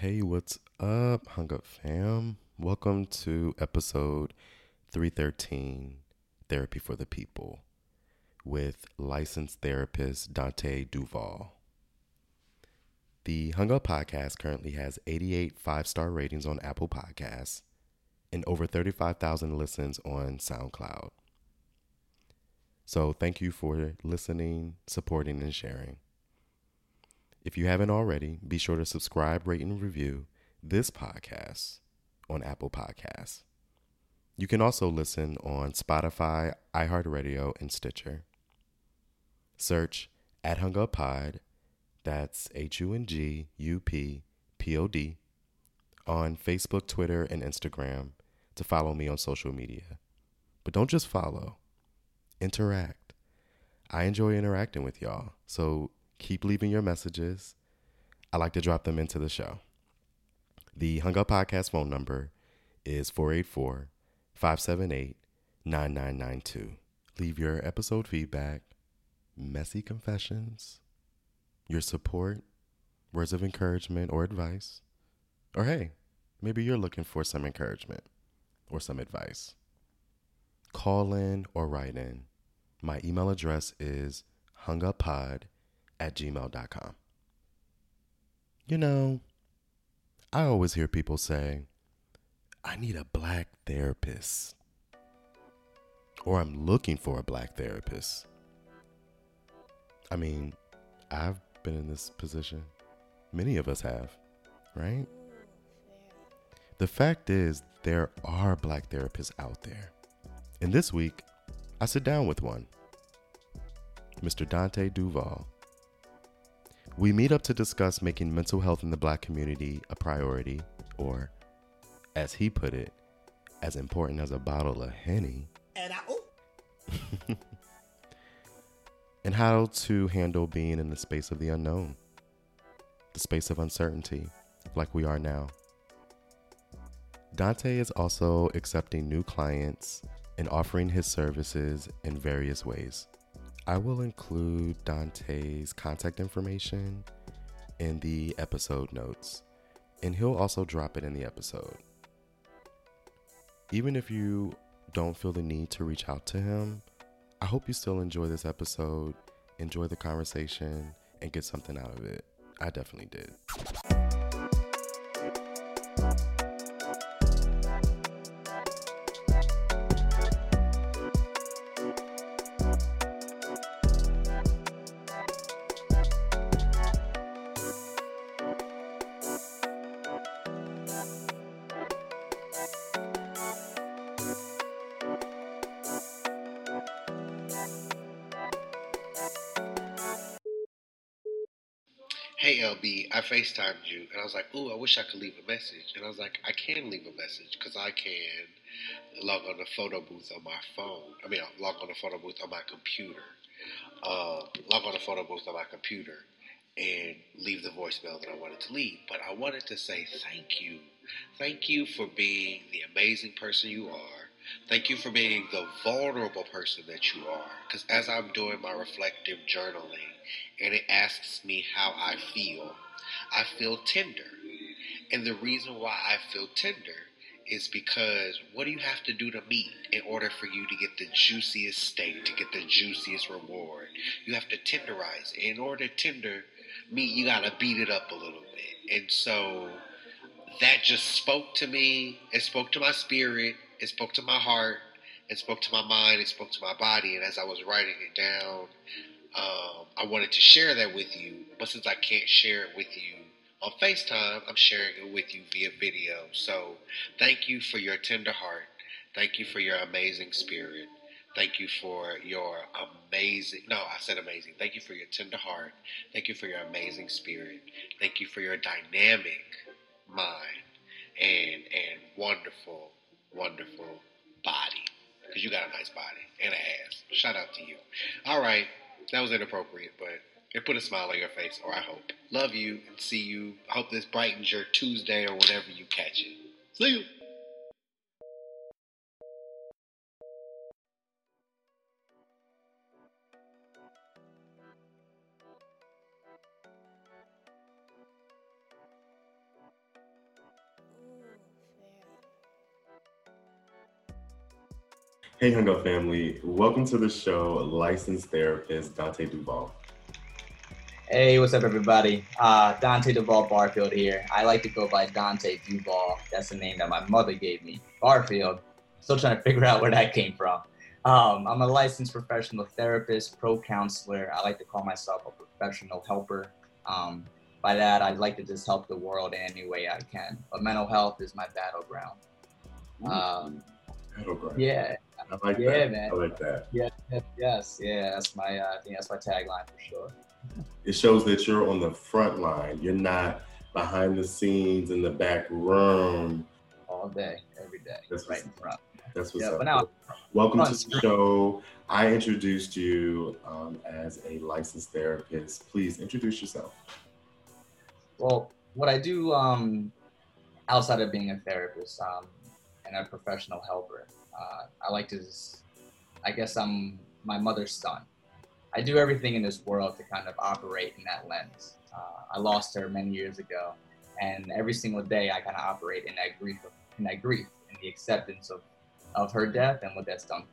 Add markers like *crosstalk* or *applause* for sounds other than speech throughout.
Hey, what's up, Hung Up Fam? Welcome to episode 313 Therapy for the People with licensed therapist Dante Duval. The Hung Up podcast currently has 88 five star ratings on Apple Podcasts and over 35,000 listens on SoundCloud. So, thank you for listening, supporting, and sharing. If you haven't already, be sure to subscribe, rate, and review this podcast on Apple Podcasts. You can also listen on Spotify, iHeartRadio, and Stitcher. Search at Hung Up Pod, that's H U N G U P P O D, on Facebook, Twitter, and Instagram to follow me on social media. But don't just follow, interact. I enjoy interacting with y'all, so keep leaving your messages. I like to drop them into the show. The Hung Up Podcast phone number is 484 578 9992. Leave your episode feedback, messy confessions, your support, words of encouragement or advice. Or hey, maybe you're looking for some encouragement or some advice. Call in or write in. My email address is hunguppod at gmail.com. You know, I always hear people say, I need a black therapist. Or I'm looking for a black therapist. I mean, I've been in this position. Many of us have, right? The fact is, there are black therapists out there. And this week, I sit down with one, Mr. Dante Duval. We meet up to discuss making mental health in the black community a priority, or, as he put it, as important as a bottle of Henny, And I, oh, *laughs* and how to handle being in the space of the unknown, the space of uncertainty, like we are now. Dante is also accepting new clients and offering his services in various ways. I will include Dante's contact information in the episode notes, and he'll also drop it in the episode. Even if you don't feel the need to reach out to him, I hope you still enjoy this episode, enjoy the conversation, and get something out of it. I definitely did. And I was like, ooh, I wish I could leave a message. And I was like, I can leave a message because I can log on the photo booth on my phone. I mean, log on the photo booth on my computer. Um, log on the photo booth on my computer and leave the voicemail that I wanted to leave. But I wanted to say thank you. Thank you for being the amazing person you are. Thank you for being the vulnerable person that you are. Because as I'm doing my reflective journaling and it asks me how I feel, I feel tender. And the reason why I feel tender is because what do you have to do to meet in order for you to get the juiciest steak, to get the juiciest reward? You have to tenderize. In order to tender meat, you got to beat it up a little bit. And so that just spoke to me. It spoke to my spirit. It spoke to my heart. It spoke to my mind. It spoke to my body. And as I was writing it down, um, I wanted to share that with you. But since I can't share it with you on FaceTime, I'm sharing it with you via video. So thank you for your tender heart. Thank you for your amazing spirit. Thank you for your amazing, no, I said amazing. Thank you for your tender heart. Thank you for your amazing spirit. Thank you for your dynamic mind and and wonderful, wonderful body. Because you got a nice body and an ass. Shout out to you. All right, that was inappropriate, but it put a smile on your face, or I hope. Love you and see you. Hope this brightens your Tuesday or whatever you catch it. See you. Hey, Hung Up family, welcome to the show, licensed therapist Dante Duval. Hey, what's up, everybody? Uh, Dante Duval Barfield here. I like to go by Dante Duval. That's the name that my mother gave me. Barfield. Still trying to figure out where that came from. Um, I'm a licensed professional therapist, pro counselor. I like to call myself a professional helper. Um, by that, I'd like to just help the world in any way I can. But mental health is my battleground. Um, Battleground. yeah, I like Yeah, that. man. I like that. yeah, yes, yeah. That's my, uh, I think that's my tagline for sure. It shows that you're on the front line. You're not behind the scenes in the back room. All day, every day, That's right what's. That's what's Yeah, up. but now Welcome to the show. I introduced you um, as a licensed therapist. Please introduce yourself. Well, what I do um, outside of being a therapist um, and a professional helper, uh, I like to, I guess I'm my mother's son. I do everything in this world to kind of operate in that lens. Uh, I lost her many years ago, and every single day I kind of operate in that grief, in that grief, in the acceptance of, of her death and what that's done.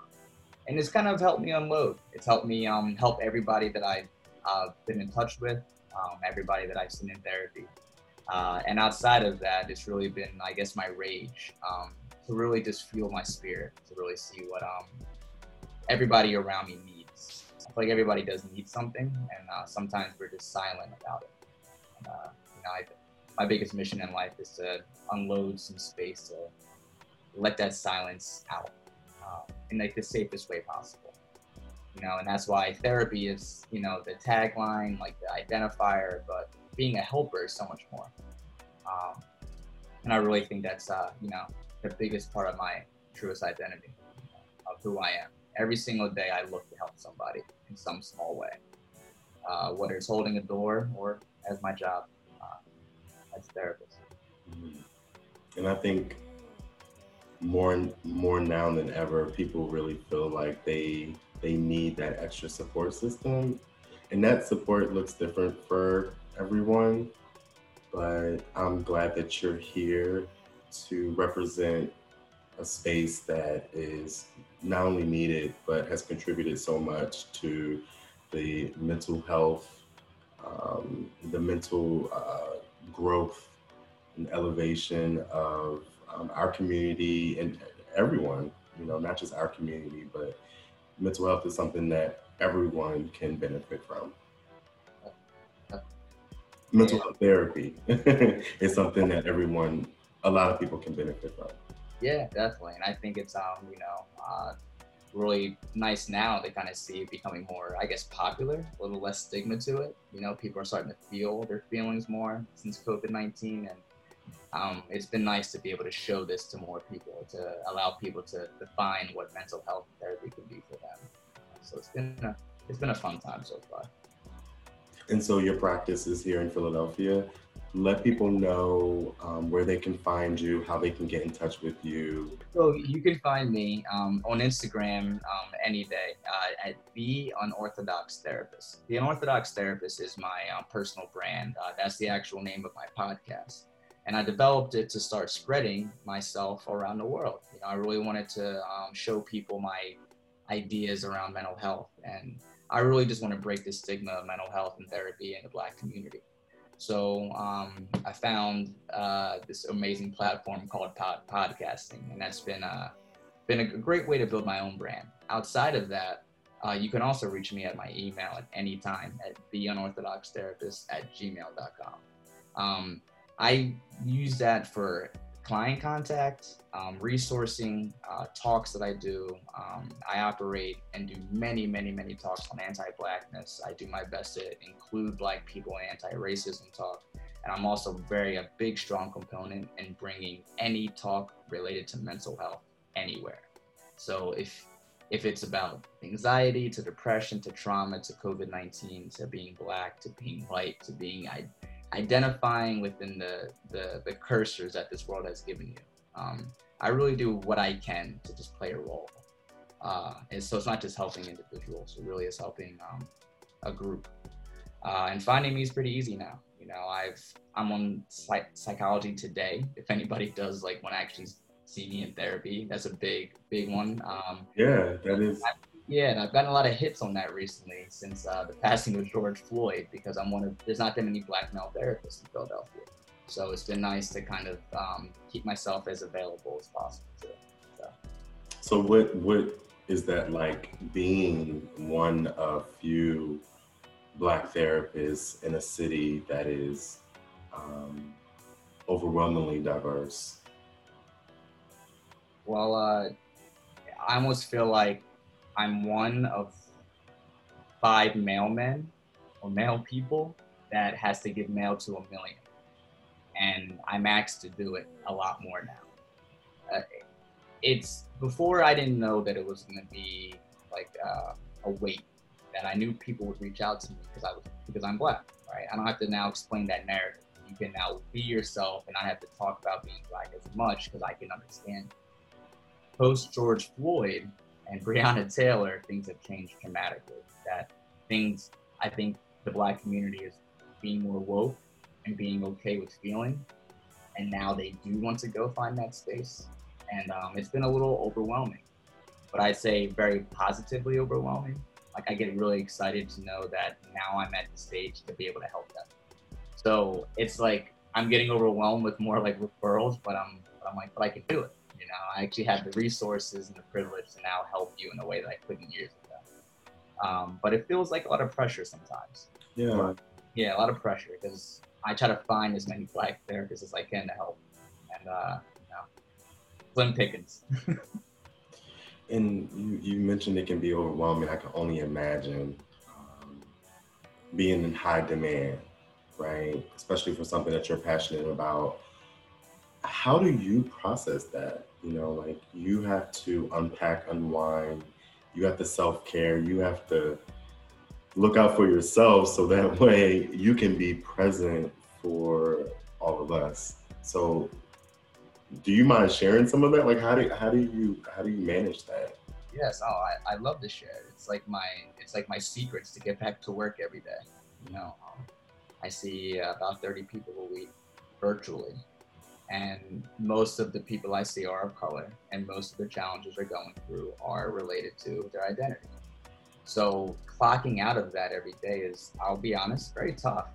And it's kind of helped me unload. It's helped me um, help everybody that I've uh, been in touch with, um, everybody that I've seen in therapy. Uh, and outside of that, it's really been, I guess, my rage um, to really just fuel my spirit, to really see what um, everybody around me needs. Like everybody does need something, and uh, sometimes we're just silent about it. And, uh, you know, I, my biggest mission in life is to unload some space to let that silence out uh, in like the safest way possible. You know, and that's why therapy is, you know, the tagline, like the identifier, but being a helper is so much more. Um, and I really think that's, uh, you know, the biggest part of my truest identity of who I am. Every single day, I look to help somebody in some small way, uh, whether it's holding a door or as my job uh, as a therapist. And I think more more now than ever, people really feel like they they need that extra support system, and that support looks different for everyone. But I'm glad that you're here to represent a space that is not only needed but has contributed so much to the mental health, um, the mental uh, growth and elevation of um, our community and everyone, you know, not just our community, but mental health is something that everyone can benefit from. Mental health therapy *laughs* is something that everyone, a lot of people can benefit from. Yeah, definitely. And I think it's um, you know, uh, really nice now to kind of see it becoming more, I guess, popular, a little less stigma to it. You know, people are starting to feel their feelings more since COVID nineteen, and um, it's been nice to be able to show this to more people, to allow people to define what mental health therapy can be for them. So it's been a, it's been a fun time so far. And so your practice is here in Philadelphia. Let people know um, where they can find you, how they can get in touch with you. So you can find me um, on Instagram um, any day uh, at the Unorthodox Therapist. The Unorthodox Therapist is my uh, personal brand. Uh, that's the actual name of my podcast, and I developed it to start spreading myself around the world. You know, I really wanted to um, show people my ideas around mental health, and I really just want to break the stigma of mental health and therapy in the Black community. So um, I found uh, this amazing platform called pod- podcasting, and that's been uh, been a great way to build my own brand. Outside of that, uh, you can also reach me at my email at any time at theunorthodoxtherapist at gmail.com. Um, I use that for client contact, um, resourcing, uh, talks that I do. Um, I operate and do many, many, many talks on anti-blackness. I do my best to include Black people in anti-racism talk, and I'm also very a big, strong component in bringing any talk related to mental health anywhere. So if if it's about anxiety to depression to trauma to COVID-19 to being Black to being white to being I identifying within the, the the cursors that this world has given you. Um, I really do what I can to just play a role. Uh, and so it's not just helping individuals; it really is helping um, a group. Uh, and finding me is pretty easy now. You know, I've I'm on psych- psychology today. If anybody does like want to actually see me in therapy. That's a big, big one. Um, yeah, that is. Yeah, and I've gotten a lot of hits on that recently since uh, the passing of George Floyd because I'm one of there's not that many black male therapists in Philadelphia, so it's been nice to kind of um, keep myself as available as possible. Too. So. so what what is that like being one of few black therapists in a city that is um, overwhelmingly diverse? Well, uh, I almost feel like I'm one of five mailmen or male people that has to give mail to a million. And I'm asked to do it a lot more now. Uh, it's before I didn't know that it was going to be like uh, a weight that I knew people would reach out to me because I was because I'm black, right? I don't have to now explain that narrative. You can now be yourself, and I have to talk about being black as much because I can understand. Post George Floyd and Breonna Taylor, things have changed dramatically. That things I think the black community is being more woke and being okay with feeling, and now they do want to go find that space, and um, it's been a little overwhelming, but I say very positively overwhelming like I get really excited to know that now I'm at the stage to be able to help them. So it's like I'm getting overwhelmed with more like referrals, but I'm but I'm like, but I can do it. You know, I actually have the resources and the privilege to now help you in a way that I couldn't years ago. Um, but it feels like a lot of pressure sometimes. Yeah. Yeah, a lot of pressure because I try to find as many black therapists as I can to help. And uh, you know, slim pickings. *laughs* and you, you mentioned it can be overwhelming. I can only imagine um, being in high demand, right? Especially for something that you're passionate about. How do you process that? You know, like you have to unpack, unwind, you have to self care, you have to look out for yourself so that *laughs* way you can be present for all of us. So do you mind sharing some of that? Like, how do how do you how do you manage that? Yes, oh, I, I love to share. It's like my it's like my secrets to get back to work every day. You know, I see about 30 people a week virtually, and most of the people I see are of color, and most of the challenges they're going through are related to their identity. So clocking out of that every day is, I'll be honest, very tough.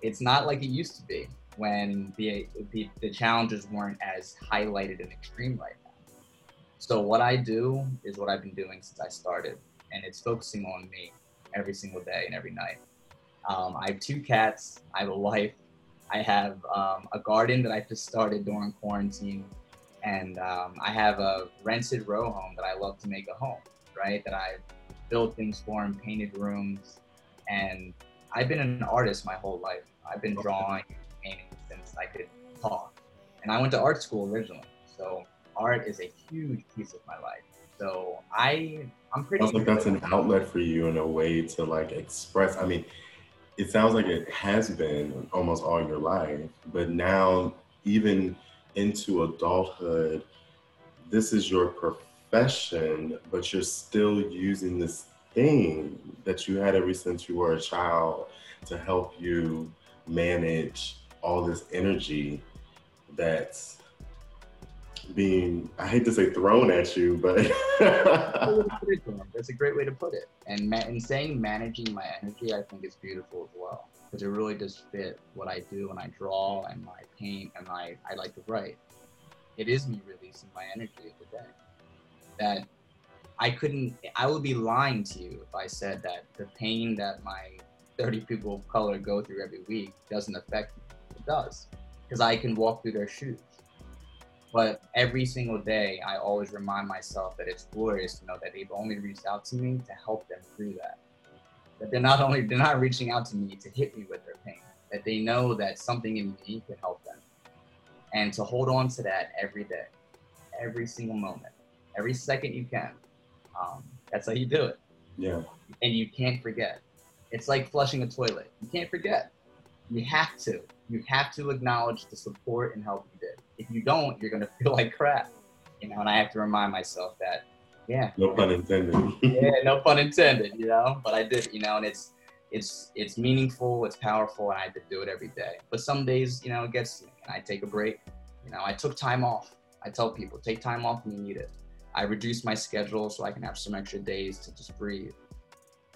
It's not like it used to be when the, the, the challenges weren't as highlighted and extreme right now. So what I do is what I've been doing since I started, and it's focusing on me every single day and every night. Um, I have two cats. I have a wife. I have um, a garden that I just started during quarantine, and um, I have a rented row home that I love to make a home. Right, that I've built things for and painted rooms, and I've been an artist my whole life. I've been drawing, and painting since I could talk. And I went to art school originally. So art is a huge piece of my life. So I I'm pretty Sounds like that's an outlet for you in a way to like express. I mean, it sounds like it has been almost all your life, but now even into adulthood, this is your profession, but you're still using this thing that you had ever since you were a child to help you manage all this energy that's being I hate to say thrown at you, but that's a great way to put it. And ma- in saying managing my energy, I think is beautiful as well because it really does fit what I do when I draw and my paint and I I like to write. It is me releasing my energy of the day. That I couldn't. I would be lying to you if I said that the pain that my 30 people of color go through every week doesn't affect me. It does because I can walk through their shoes. But every single day, I always remind myself that it's glorious to know that they've only reached out to me to help them through that. That they're not only they're not reaching out to me to hit me with their pain. That they know that something in me can help them, and to hold on to that every day, every single moment, every second you can. Um, that's how you do it. Yeah. And you can't forget. It's like flushing a toilet. You can't forget. You have to. You have to acknowledge the support and help you did. If you don't, you're gonna feel like crap. You know, and I have to remind myself that, yeah. No pun intended. yeah, *laughs* no pun intended, you know. But I did, you know, and it's it's it's meaningful, it's powerful, and I have to do it every day. But some days, you know, it gets me and I take a break. You know, I took time off. I tell people take time off when you need it. I reduce my schedule so I can have some extra days to just breathe.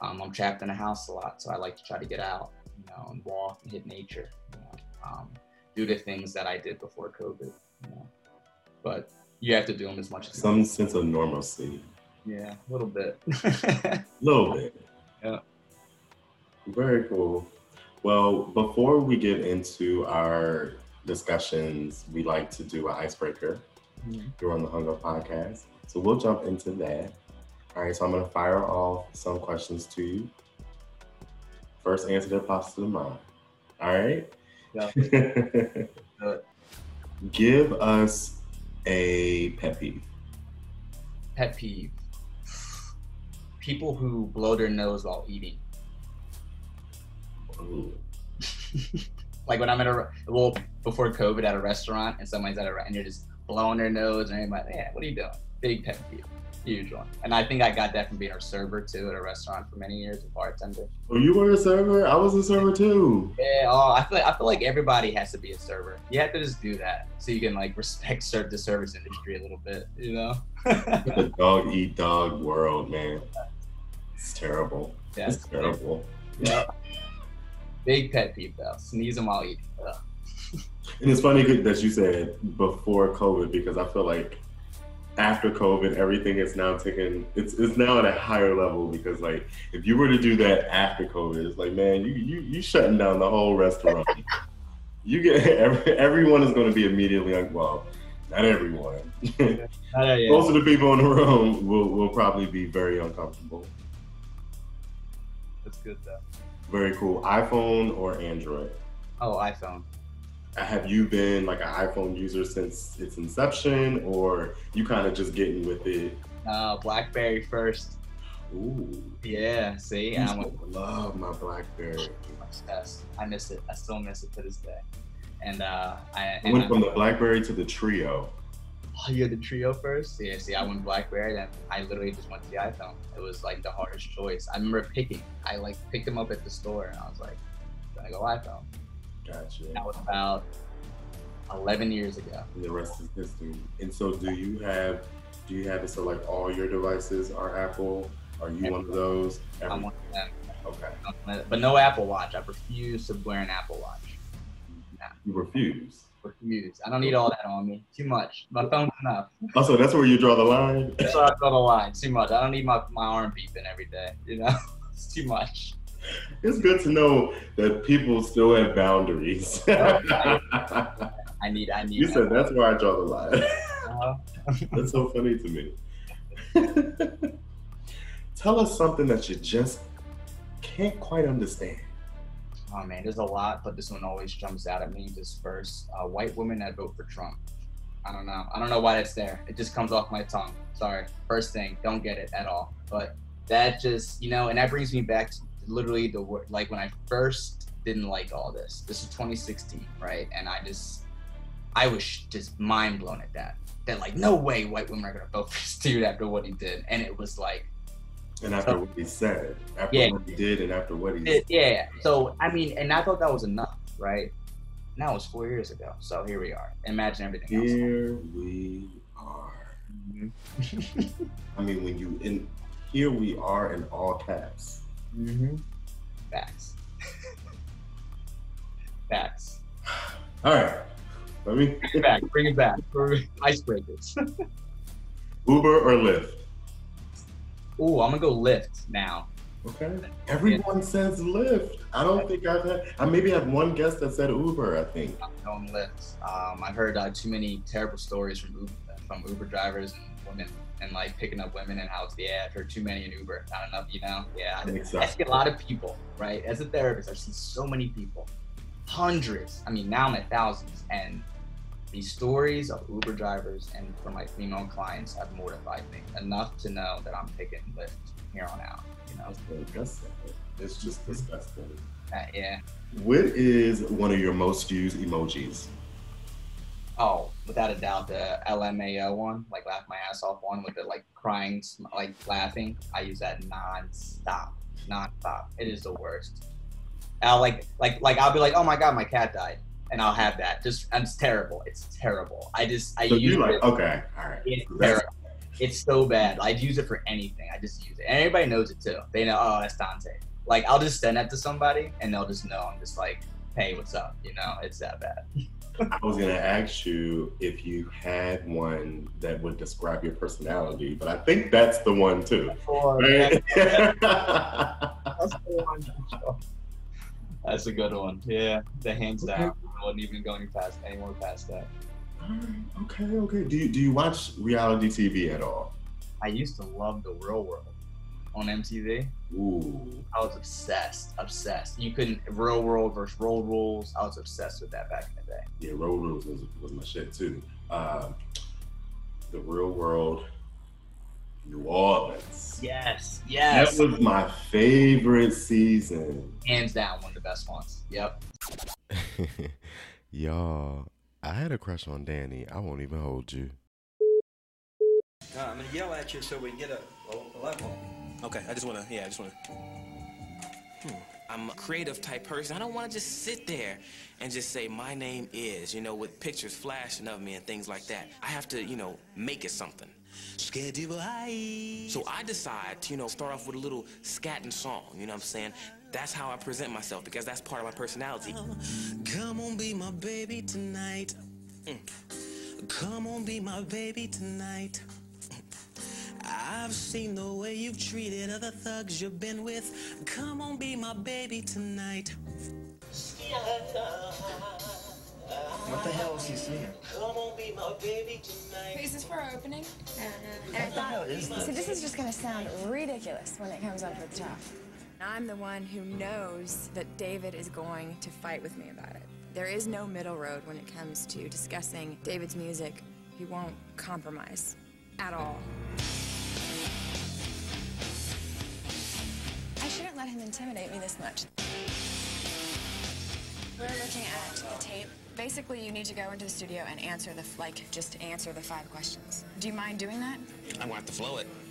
Um, I'm trapped in a house a lot, so I like to try to get out, you know, and walk and hit nature, you know, um, do the things that I did before COVID. You know. But you have to do them as much as Some sense of normalcy. Yeah, a little bit. A *laughs* little bit. Yeah. Very cool. Well, before we get into our discussions, we like to do an icebreaker Mhm. here on the Hung Up Podcast. So we'll jump into that. All right, so I'm going to fire off some questions to you. First answer that pops to the mind. All right? Yeah. *laughs* Give us a pet peeve. Pet peeve. People who blow their nose while eating. Ooh. *laughs* like when I'm at a well before COVID at a restaurant and someone's at a and you're just blowing their nose and I'm like, yeah, what are you doing? Big pet peeve, huge one. And I think I got that from being a server too at a restaurant for many years, a bartender. Oh, you were a server? I was a server too. Yeah, oh, I feel I feel like everybody has to be a server. You have to just do that so you can like respect serve the service industry a little bit, you know? *laughs* the dog eat dog world, man. It's terrible. yeah, It's terrible. yeah. Big pet peeve though. sneeze Sneezing while eating. Ugh. And it's funny that you said before COVID because I feel like after COVID, everything is now taken. It's it's now at a higher level because like if you were to do that after COVID, it's like man, you you you shutting down the whole restaurant. you get *laughs* every, everyone is going to be immediately like, well, not everyone. *laughs* Most of the people in the room will will probably be very uncomfortable. That's good though. Very cool. iPhone or Android? Oh, iPhone. Have you been like an iPhone user since its inception, or you kind of just getting with it? Uh, BlackBerry first. Ooh, Yeah, see, I I'm used to love my BlackBerry. obsessed. I miss it. I still miss it to this day. And uh, I, I and went I- from the BlackBerry to the Treo. Oh, you had the Treo first? Yeah, see, I went BlackBerry, then I literally just went to the iPhone. It was like the hardest choice. I remember picking. I like picked them up at the store, and I was like, "Gonna go iPhone." Gotcha. That was about 11 years ago. And the rest is history. And so, do you have? Do you have it so like all your devices are Apple? Are you one of those? Every- I'm one of them. okay. But no Apple Watch. I refuse to wear an Apple Watch. You refuse. Refuse. I don't need all that on me. Too much. My phone's enough. Oh, also, that's where you draw the line. So I draw the line. Too much. I don't need my, my arm beeping every day. You know, *laughs* it's too much. *laughs* It's good to know that people still have boundaries. *laughs* *laughs* I need. I need. you said that's where I draw the line. Uh, That's so funny to me. Tell us something that you just can't quite understand. Oh man, there's a lot, but this one always jumps out at me just first. Uh, white women that vote for Trump. I don't know. I don't know why that's there. It just comes off my tongue. Sorry. First thing, don't get it at all. But that just, you know, and that brings me back to literally the word, like when I first didn't like all this. This is 2016, right? And I just, I was just mind blown at that. That like, no way white women are gonna vote for *laughs* this dude after what he did. And it was like, And after what he said, after Yeah. what he did, and after what he It- yeah. So I mean, and I thought that was enough, right? Now it's four years ago, so here we are. Imagine everything else. Here we are. Mm-hmm. *laughs* I mean, when you in here we are in all caps. Mm-hmm. Facts. Facts. All right. Let me Bring it back. Bring it back. Icebreakers. *laughs* Uber or Lyft. Ooh, I'm gonna go Lyft now. Okay. Everyone says Lyft. I don't think I've had. I maybe have one guest that said Uber. I think. I'm going Lyft. Um, I've heard uh, too many terrible stories from Uber, from Uber drivers and women, and like picking up women and how it's yeah, I've heard too many in Uber, not enough, you know. Yeah, I, I see a lot of people, right? As a therapist, I've seen so many people, hundreds. I mean, now I'm at thousands, and these stories of Uber drivers and from my female clients have mortified me enough to know that I'm picking Lyft here on out. You know, That's disgusting. It's just disgusting. Uh, yeah. What is one of your most used emojis? Oh, without a doubt, the LMAO one, like laugh my ass off one with the like crying, like laughing. I use that non-stop, non-stop. It is the worst. I'll like, like, like I'll be like, oh my god, my cat died. and I'll have that. Just it's terrible. It's terrible. I just I So use you like it. okay, all right. It's So that's- terrible. It's so bad. I'd use it for anything. I just use it, and everybody knows it too. They know, oh, that's Dante. Like I'll just send that to somebody, and they'll just know I'm just like, hey, what's up? You know, it's that bad. *laughs* I was gonna ask you if you had one that would describe your personality, but I think that's the one too. Right? That's the one. *laughs* That's a good one. Yeah, the hands down. I wasn't even going past any more past that. Alright, okay, okay. Do you do you watch reality TV at all? I used to love the real world on MTV. Ooh. I was obsessed, obsessed. You couldn't real world versus Road Rules. I was obsessed with that back in the day. Yeah, Road Rules was, was my shit too. Um, the real world, New Orleans. Yes, yes. That was my favorite season. Hands down, one of the best ones. Yep. *laughs* Y'all, I had a crush on Danny. I won't even hold you. Uh, I'm gonna yell at you so we can get a, a, a level. Okay, I just wanna, yeah, I just wanna. Hmm. I'm a creative type person. I don't wanna just sit there and just say, my name is, you know, with pictures flashing of me and things like that. I have to, you know, make it something. So I decide to, you know, start off with a little scatting song, you know what I'm saying? That's how I present myself because that's part of my personality. Come on, be my baby tonight. Mm. Come on, be my baby tonight. I've seen the way you've treated other thugs you've been with. Come on, be my baby tonight. What the hell is he singing? Come on, be my baby tonight. Is this for our opening? I don't know. And I What the hell thought, is this? see, this is just gonna sound ridiculous when it comes up to the top. I'm the one who knows that David is going to fight with me about it. There is no middle road when it comes to discussing David's music. He won't compromise at all. Let him intimidate me this much. We're looking at the tape. Basically, you need to go into the studio and answer the, like, just answer the five questions. Do you mind doing that? I'm gonna have to flow it. You know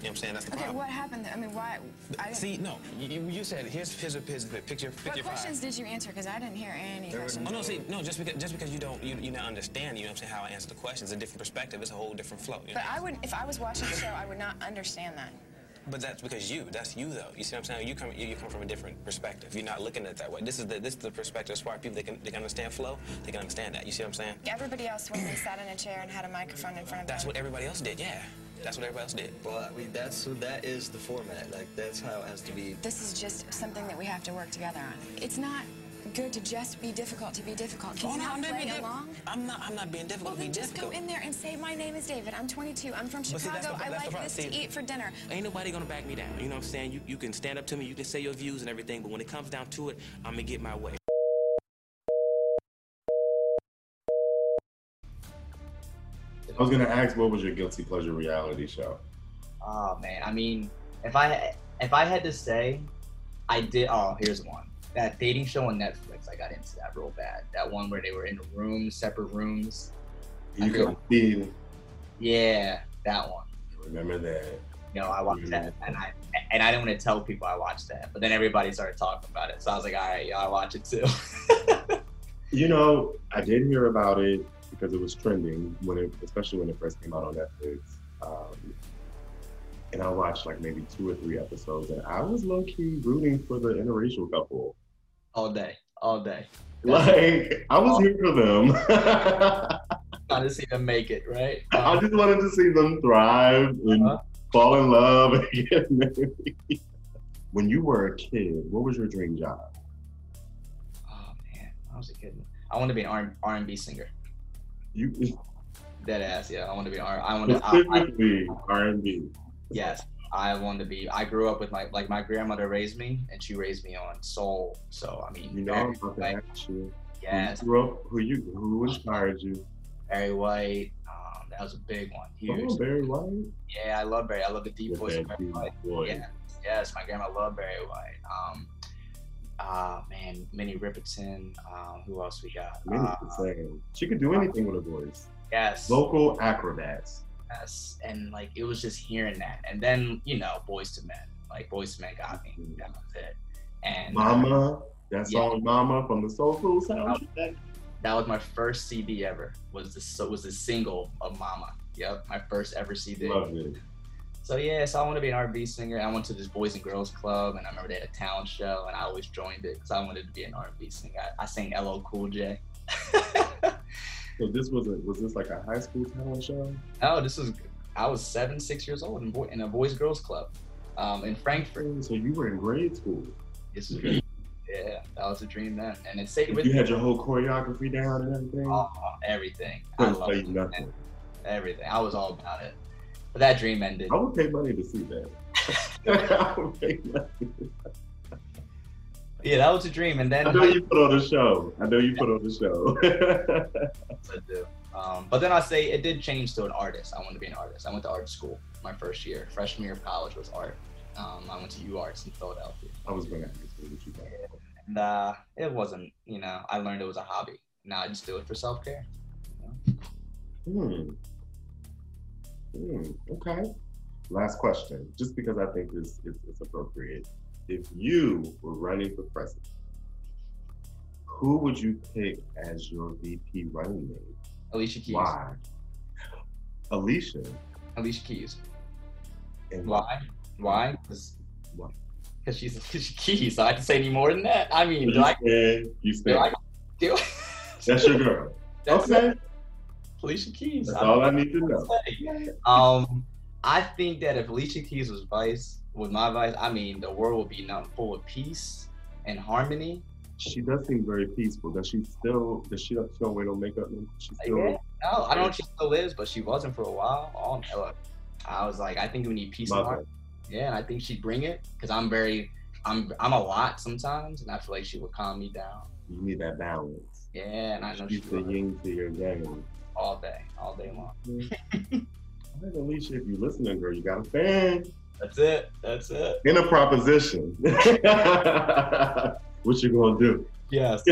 what I'm saying? That's the Okay, problem. what happened? I mean, why? I See, no, you, you said here's here's a, here's a picture what five. questions did you answer? Because I didn't hear any questions. Oh no, see, no, just because just because you don't you you not understand, you know what I'm saying, how I answer the questions, a different perspective, it's a whole different flow. You know? But I would, if I was watching the show, I would not understand that. But that's because you, that's you though. You see what I'm saying? You come you, you come from a different perspective. You're not looking at it that way. This is the this is the perspective as far as people they can they can understand flow, they can understand that. You see what I'm saying? Everybody else, when they sat in a chair and had a microphone in front of them. That's what everybody else did, yeah. That's what everybody else did. Well, I mean, that's so that is the format. Like that's how it has to be. This is just something that we have to work together on. It's not good to just be difficult to be difficult. Can Oh, you no, not I'm not play being along? I'm not I'm not being difficult Well, then just difficult. go in there and say, my name is David. I'm 22. I'm from But see, Chicago. that's the- I that's the like problem. this to eat for dinner. Ain't nobody gonna back me down. You know what I'm saying? You you can stand up to me, you can say your views and everything, but when it comes down to it, I'm gonna get my way. I was gonna ask, what was your guilty pleasure reality show? Oh man, I mean, if I if I had to say, I did. Oh, here's one. That dating show on Netflix. I got into that real bad. That one where they were in rooms, separate rooms. You see. Yeah, that one. Remember that? You know, I watched that, and I and I didn't want to tell people I watched that, but then everybody started talking about it, so I was like, all right, yeah, I watch it too. *laughs* You know, I did hear about it because it was trending when it, especially when it first came out on Netflix. Um, and I watched like maybe two or three episodes, and I was low key rooting for the interracial couple. all day, all day. Like I was here for them. *laughs* Trying to see them make it, right? *laughs* I just wanted to see them thrive and Uh-huh. fall in love and get *laughs* married. When you were a kid, what was your dream job? Oh man, I was a kid. I want to be an R and B singer. You Dead ass, yeah. I want to be R. I want to. I, I, R and B. yes, I want to be. I grew up with my like my grandmother raised me, and she raised me on soul. So I mean, You know, I'm about to White, ask you. yes, Who, grew up- who you who inspired you? Barry White. Um, that was a big one, huge. Oh, Barry White. Yeah, I love Barry. I love the deep voice of Barry White. voice. Yeah, yes, my grandma loved Barry White. Um, uh, man, Minnie Riperton. Um, who else we got? Minnie Uh. She could do anything with her voice. yes, Vocal acrobats. Yes, and like it was just hearing that, and then you know, Boyz II Men. Like Boyz II Men got me. Mm. That was it. And Mama, That Yeah. song "Mama" from the Soul Food soundtrack. That, that was my first CD ever. Was the so was the single of Mama. Yep, my first ever CD. Love it. So yeah, so I want to be an R&B singer. I went to this Boys and Girls Club, and I remember they had a talent show, and I always joined it because I wanted to be an R&B singer. I, I sang LL Cool J. *laughs* So this was a was this like a high school talent show? oh, this was I was seven, six years old in, boy, in a Boys Girls Club, um, in Frankford. So you were in grade school. This yeah, that was a dream then, and it stayed with You me. had your whole choreography down and everything. Oh, everything. I Couldn't love it. everything. I was all about it. But that dream ended. I would pay money to see that. *laughs* I would pay money. Yeah, that was a dream. And then I know you put on a show. I know you put on a show. I do. Um, but then I say it did change to an artist. I wanted to be an artist. I went to art school my first year. Freshman year of college was art. Um, I went to UArts in Philadelphia. I was going to ask you what you thought. And uh, it wasn't, you know, I learned it was a hobby. Now I just do it for self care. Hmm. Hmm. Okay. Last question, just because I think this is it's appropriate. If you were running for president, who would you pick as your VP running mate? Alicia Keys. Why? Alicia. Alicia Keys. And Why? Why? Because Why? she's Alicia Keys. I to say any more than that. I mean, do You I. You do. I do? That's your girl. *laughs* That's okay. it. Alicia Keys. That's I all I need to know. say. Um, I think that if Alicia Keys was vice, with my vice, I mean, the world would be not full of peace and harmony. She does seem very peaceful. Does she still? Does she don't wear no makeup? no- She still. Yeah. No, I don't know if she still is, but she wasn't for a while. Oh, look, I was like, I think we need peace and harmony. Yeah, and I think she'd bring it because I'm very, I'm, I'm a lot sometimes, and I feel like she would calm me down. You need that balance. Yeah, and I know she She's the yin to your yang. all day, all day long. *laughs* All right, Alicia, if you're listening, girl, you got a fan That's it. That's it. in a proposition. *laughs* what you gonna do? Yes. *laughs*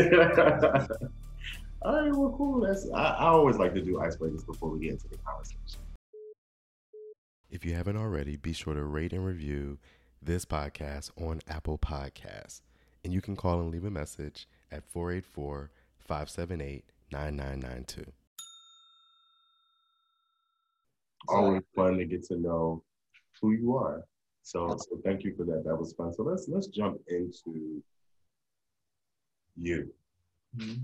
All right, well, cool. That's I, I always like to do icebreakers before we get into the conversation. If you haven't already, be sure to rate and review this podcast on Apple Podcasts. And you can call and leave a message at 484 578 9992. Always fun to get to know who you are. So, so thank you for that. That was fun. So let's let's jump into you. Mhm.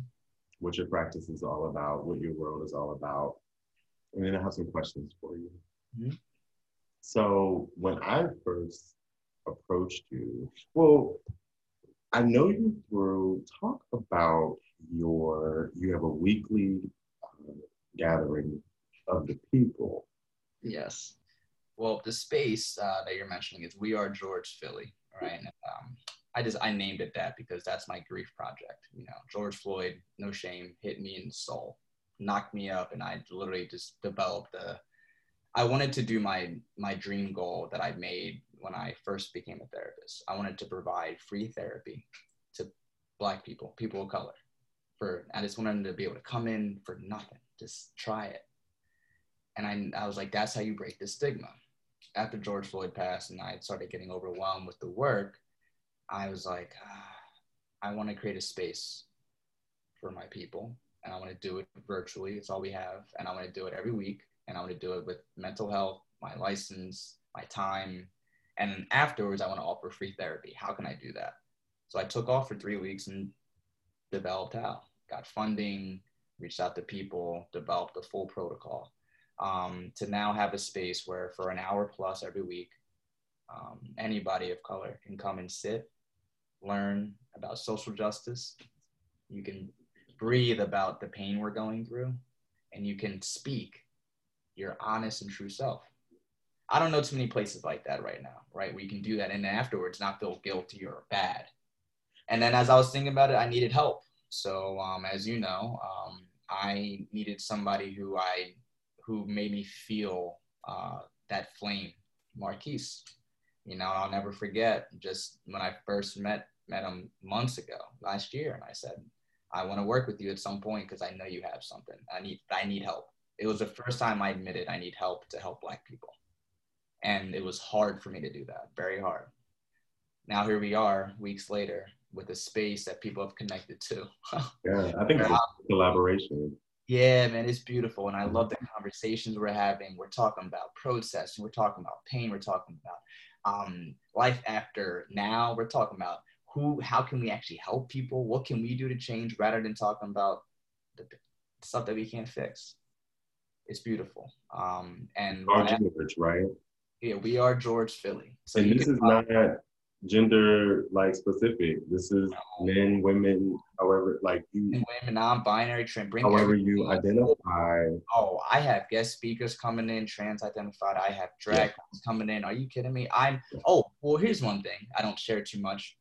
what your practice is all about, what your world is all about. And then I have some questions for you. Mhm. So when I first approached you, well, I know you through talk about your you have a weekly uh, gathering of the people. Yes. Well, the space uh, that you're mentioning is We Are George Philly, right? And, um, I just I named it that because that's my grief project. You know, George Floyd, no shame, hit me in the soul, knocked me up, and I literally just developed a. I wanted to do my my dream goal that I made when I first became a therapist. I wanted to provide free therapy to Black people, people of color. For I just wanted them to be able to come in for nothing, just try it and I, I was like, that's how you break the stigma. After George Floyd passed and I started getting overwhelmed with the work, I was like, ah, I want to create a space for my people and I want to do it virtually. It's all we have. And I want to do it every week. And I want to do it with mental health, my license, my time. And then afterwards, I want to offer free therapy. How can I do that? So I took off for three weeks and developed how. Got funding, reached out to people, developed a full protocol um, to now have a space where for an hour plus every week, um, anybody of color can come and sit, learn about social justice. You can breathe about the pain we're going through, and you can speak your honest and true self. I don't know too many places like that right now, right? Where you can do that and then afterwards not feel guilty or bad. And then as I was thinking about it, I needed help. So um, as you know, um, I needed somebody who I who made me feel uh, that flame, Marquise. You know, I'll never forget just when I first met met him months ago, last year, and I said, I want to work with you at some point because I know you have something. I need I need help. It was the first time I admitted I need help to help Black people, and it was hard for me to do that, very hard. Now here we are, weeks later. with a space that people have connected to. *laughs* Yeah, I think it's collaboration. Yeah, man, it's beautiful. And I love the conversations we're having. We're talking about process, we're talking about pain, we're talking about um, life after now. We're talking about who, how can we actually help people? What can we do to change rather than talking about the stuff that we can't fix? It's beautiful. Um, and I- George, right? yeah, we are George Philly. So and this is not gender like specific. This is men, women, however, like you, and women, non-binary, trans, bring however you identify. Oh, I have guest speakers coming in, trans-identified. I have drag queens coming in. Are you kidding me? I'm. Oh, well, here's one thing. I don't share too much.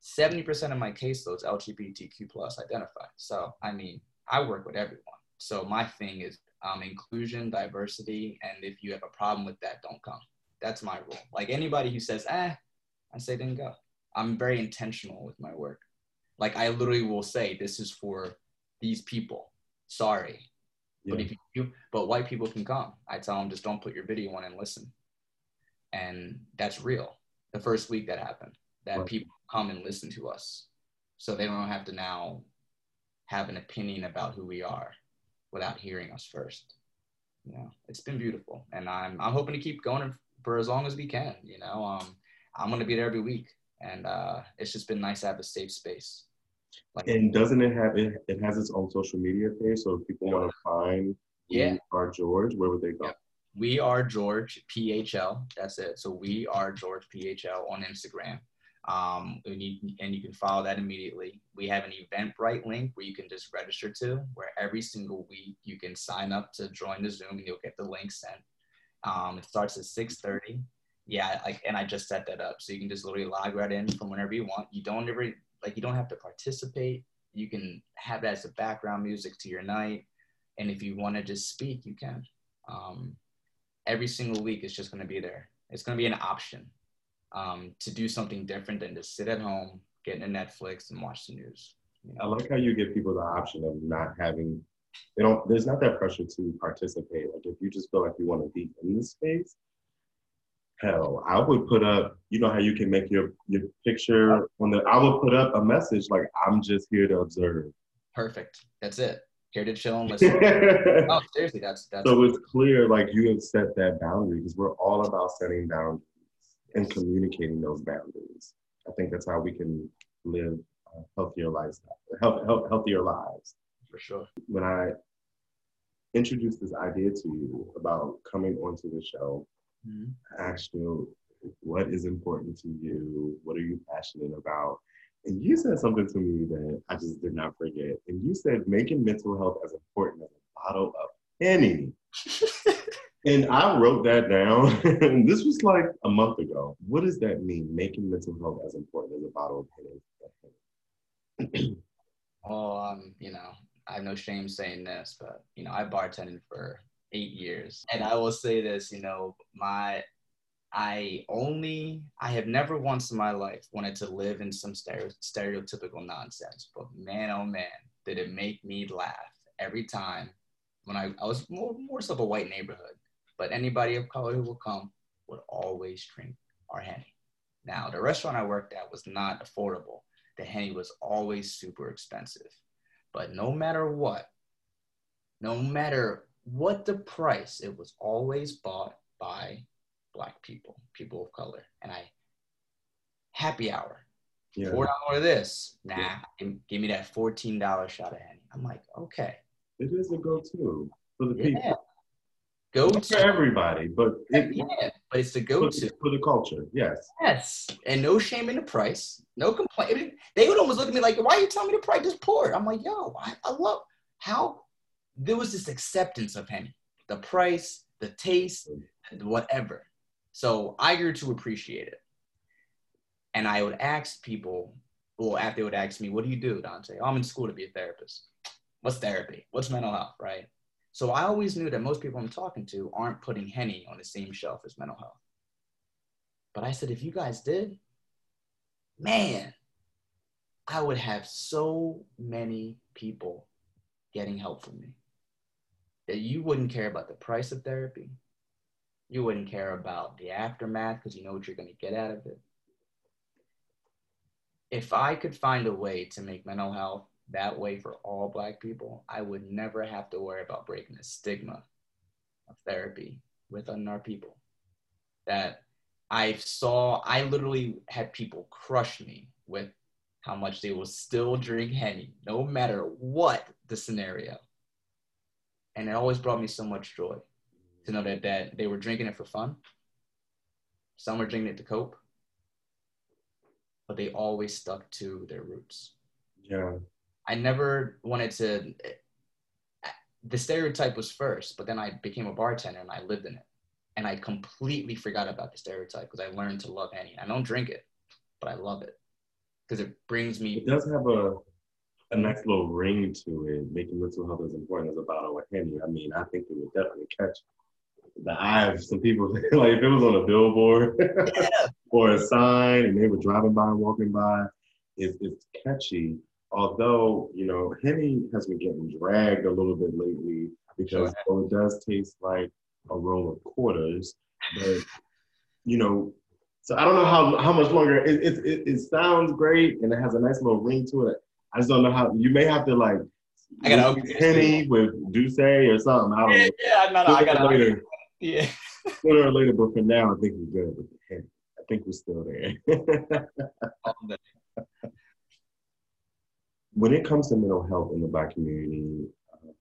Seventy percent of my caseloads LGBTQ plus identified. So I mean, I work with everyone. So my thing is um, inclusion, diversity, and if you have a problem with that, don't come. That's my rule. Like anybody who says, "ah," I say, "Then go." I'm very intentional with my work. Like I literally will say, "This is for these people." Sorry, but if you, but white people can come. I tell them just don't put your video on and listen. And that's real. The first week that happened, that Right. people come and listen to us, so they don't have to now have an opinion about who we are without hearing us first. You know, it's been beautiful, and I'm I'm hoping to keep going for as long as we can. You know, um, I'm gonna be there every week, and uh, it's just been nice to have a safe space. Like, And doesn't it have it? It has its own social media page. So if people want to find Yeah. We Are George, where would they go? Yep. We are George PHL. That's it. So we are George PHL on Instagram. Um, and you, and you can follow that immediately. We have an Eventbrite link where you can just register to, where every single week you can sign up to join the Zoom and you'll get the link sent. Um, it starts at 6:30. Yeah, like, and I just set that up, so you can just literally log right in from whenever you want. You don't ever like you don't have to participate. You can have that as a background music to your night, and if you want to just speak, you can. Um, every single week it's just going to be there. It's going to be an option um, to do something different than to sit at home, get into Netflix, and watch the news. You I like how you give people the option of not having. They don't. There's not that pressure to participate. Like if you just feel like you want to be in this space, hell, I would put up. You know how you can make your your picture on the. I would put up a message like I'm just here to observe. Perfect. That's it. Here to chill and *laughs* listen. oh, seriously, that's that's. So it's clear, like you have set that boundary because we're all about setting boundaries and communicating those boundaries. I think that's how we can live a healthier lifestyle, help, healthier lives. for sure. When I introduced this idea to you about coming onto the show, Mhm. You, what is important to you? What are you passionate about? And you said something to me that I just did not forget. And you said making mental health as important as a bottle of Henny. *laughs* and I wrote that down. *laughs* and this was like a month ago. What does that mean? Making mental health as important as a bottle of Henny. oh, *clears throat* um, you know, I have no shame saying this, but you know, I bartended for eight years, and I will say this, you know, my, I only, I have never once in my life wanted to live in some stereotypical nonsense, but man, oh man, did it make me laugh every time when I, I was more, more so of a white neighborhood, but anybody of color who will come would always drink our Henny. Now, the restaurant I worked at was not affordable. The Henny was always super expensive. But no matter what, no matter what the price, it was always bought by black people, people of color. And I, happy hour, Yeah. four dollar this, nah, give, give me that fourteen dollar shot of Henny. I'm like, okay, It is a go-to for the people. go Not for to, everybody, but it, yeah, but it's the go for, to. for the culture, yes. Yes, and no shame in the price, no complaint. They would almost look at me like, "Why are you telling me the price? is poor?" I'm like, "Yo, I, I love how there was this acceptance of Henny, the price, the taste, whatever." So I grew to appreciate it, and I would ask people, well, after they would ask me, "What do you do, Dante?" Oh, I'm in school to be a therapist. What's therapy? What's mental health? Right. So I always knew that most people I'm talking to aren't putting Henny on the same shelf as mental health. But I said, if you guys did, man, I would have so many people getting help from me you wouldn't care about the price of therapy. You wouldn't care about the aftermath because you know what you're going to get out of it. if I could find a way to make mental health that way for all black people, I would never have to worry about breaking the stigma of therapy within our people. That I saw, I literally had people crush me with how much they will still drink Henny, no matter what the scenario. And it always brought me so much joy to know that, that they were drinking it for fun. Some were drinking it to cope, but they always stuck to their roots. Yeah. I never wanted to. The stereotype was first, but then I became a bartender and I lived in it. And I completely forgot about the stereotype because I learned to love Henny. I don't drink it, but I love it because it brings me. It does have a a nice little ring to it. Making mental health as important as a bottle of Henny. I mean, I think it would definitely catch the eye of some people. *laughs* like if it was on a billboard or a sign and they were driving by and walking by, it, it's catchy. Although, you know, Henny has been getting dragged a little bit lately because well, it does taste like a roll of quarters. But, you know, so I don't know how, how much longer it, it, it, it sounds great and it has a nice little ring to it. I just don't know how you may have to like I gotta Henny with Douce or something. I don't yeah, know. Yeah, no, no, I gotta later. Yeah. *laughs* Sooner or later, but for now, I think we're good with the Henny. I think we're still there. *laughs* when it comes to mental health in the Black community, um,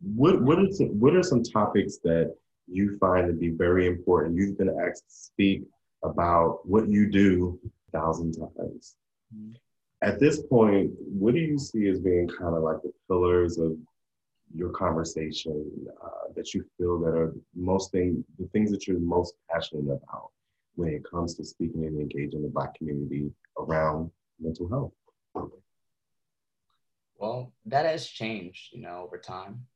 what what are some, what are some topics that you find to be very important? You've been asked to speak about what you do a thousand times. Mm-hmm. At this point, what do you see as being kind of like the pillars of your conversation uh, that you feel that are most thing the things that you're most passionate about when it comes to speaking and engaging the Black community around mental health? Well, that has changed, you know, over time.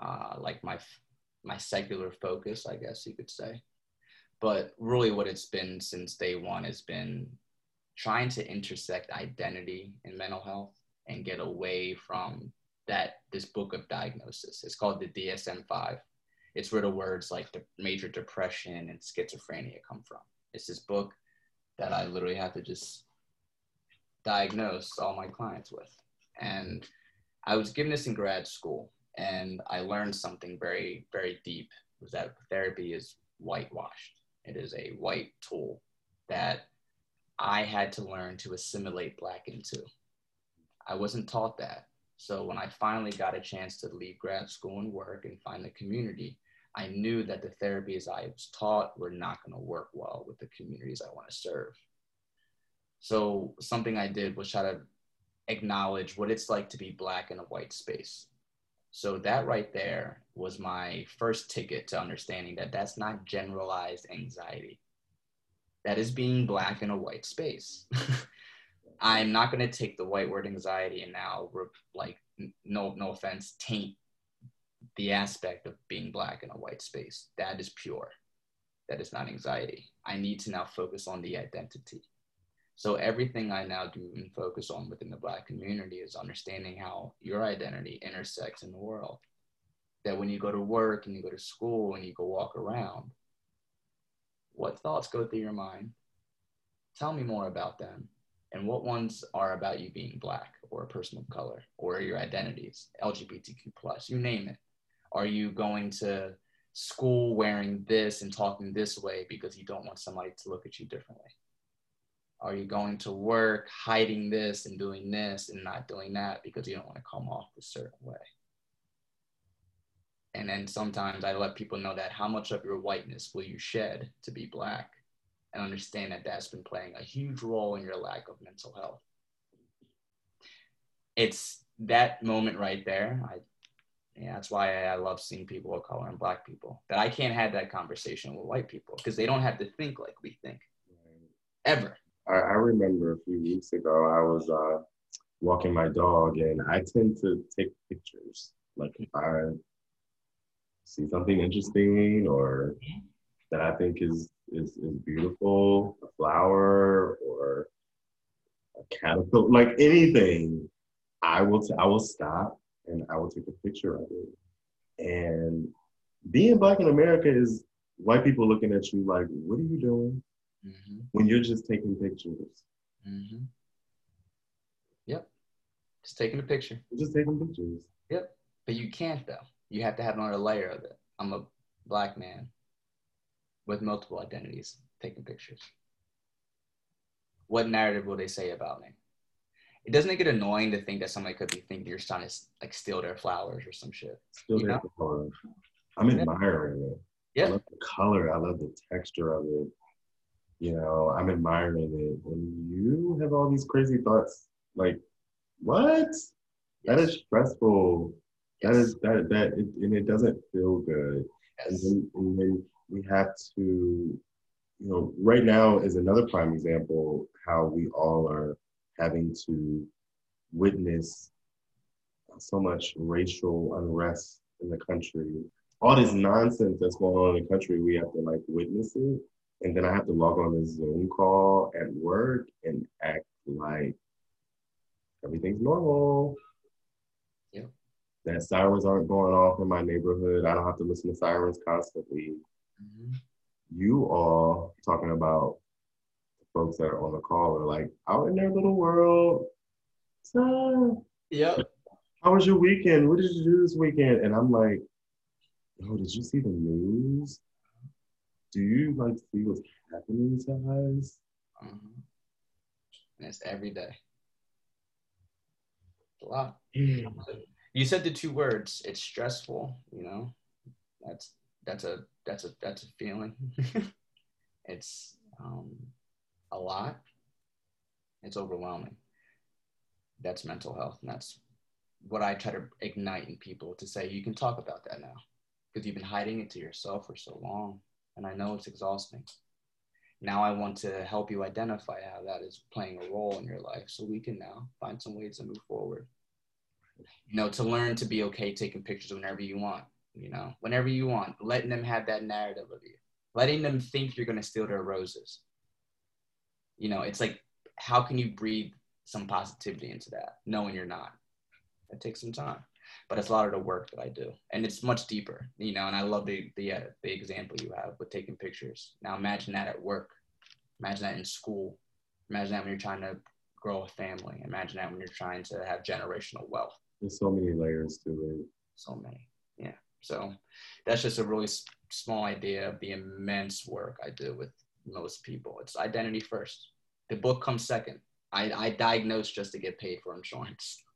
Uh, like my my secular focus, I guess you could say. But really, what it's been since day one has been trying to intersect identity and mental health and get away from that this book of diagnosis. It's called the DSM-5. It's where the words like the major depression and schizophrenia come from. It's this book that I literally have to just diagnose all my clients with. And I was given this in grad school, and I learned something very, very deep was that therapy is whitewashed. It is a white tool that I had to learn to assimilate black into. I wasn't taught that. So when I finally got a chance to leave grad school and work and find the community, I knew that the therapies I was taught were not going to work well with the communities I want to serve. So something I did was try to acknowledge what it's like to be black in a white space. So that right there was my first ticket to understanding that that's not generalized anxiety. That is being black in a white space. *laughs* I'm not going to take the white word anxiety and now like no no offense taint the aspect of being black in a white space. That is pure. That is not anxiety. I need to now focus on the identity. So everything I now do and focus on within the Black community is understanding how your identity intersects in the world. That when you go to work and you go to school and you go walk around, what thoughts go through your mind? Tell me more about them. And what ones are about you being Black or a person of color or your identities, LGBTQ, plus, you name it. Are you going to school wearing this and talking this way because you don't want somebody to look at you differently? Are you going to work hiding this and doing this and not doing that because you don't want to come off a certain way? And then sometimes I let people know that how much of your whiteness will you shed to be black and understand that that's been playing a huge role in your lack of mental health. It's that moment right there. I, yeah, that's why I love seeing people of color and black people. That I can't have that conversation with white people because they don't have to think like we think, ever. I, I remember a few weeks ago, I was uh, walking my dog, and I tend to take pictures. Like if I see something interesting or that I think is is, is beautiful, a flower or a caterpillar, like anything, I will t- I will stop and I will take a picture of it. And being black in America is white people looking at you like, what are you doing? mm-hmm. when you're just taking pictures. Mm-hmm. Yep. Just taking a picture. Just taking pictures. Yep. But you can't though. You have to have another layer of it. I'm a black man with multiple identities taking pictures. What narrative will they say about me? It doesn't it get annoying to think that somebody could be thinking you're trying to like steal their flowers or some shit. There know? for I'm admiring it. Yeah. I love the color. I love the texture of it. You know, I'm admiring it. And you have all these crazy thoughts. Like, what? That is stressful. That is that that it, and it doesn't feel good. And then, and then we have to, you know, right now is another prime example how we all are having to witness so much racial unrest in the country. All this nonsense that's going on in the country, we have to like witness it. And then I have to log on this Zoom call at work and act like everything's normal. That sirens aren't going off in my neighborhood. I don't have to listen to sirens constantly. Mhm. You all talking about the folks that are on the call are like out in their little world. So, Yep. how was your weekend? What did you do this weekend? And I'm like, oh, did you see the news? Do you like see what's happening to us? Mhm. And it's every day. It's a lot. You said the two words. It's stressful. You know, that's that's a that's a that's a feeling. *laughs* it's um, a lot. It's overwhelming. That's mental health, and that's what I try to ignite in people to say you can talk about that now because you've been hiding it to yourself for so long, and I know it's exhausting. Now I want to help you identify how that is playing a role in your life, so we can now find some ways to move forward you know, to learn to be okay taking pictures whenever you want, you know, whenever you want, letting them have that narrative of you, letting them think you're going to steal their roses. You know, it's like, how can you breathe some positivity into that, knowing you're not? It takes some time, but it's a lot of the work that I do, and it's much deeper, you know. And I love the the uh, the example you have with taking pictures. Now imagine that at work, imagine that in school, imagine that when you're trying to grow a family, imagine that when you're trying to have generational wealth There's so many layers to it. so many. Yeah. So that's just a really s- small idea of the immense work I do with most people. It's identity first. The book comes second. I, I diagnose just to get paid for insurance. *laughs*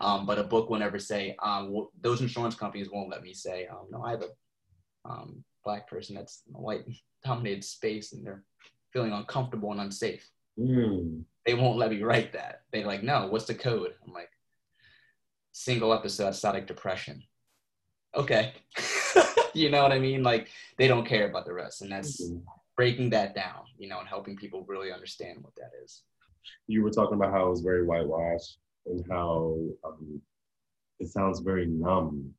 Um, but a book will never say, um, w- those insurance companies won't let me say, um, no, I have a um, black person that's in a white *laughs* dominated space and they're feeling uncomfortable and unsafe. Mm. They won't let me write that. They're like, no, what's the code? I'm like, single episode static depression. Okay. *laughs* you know what I mean? Like they don't care about the rest. And that's Mhm. breaking that down, you know, and helping people really understand what that is. You were talking about how it was very whitewashed and how um, it sounds very numb.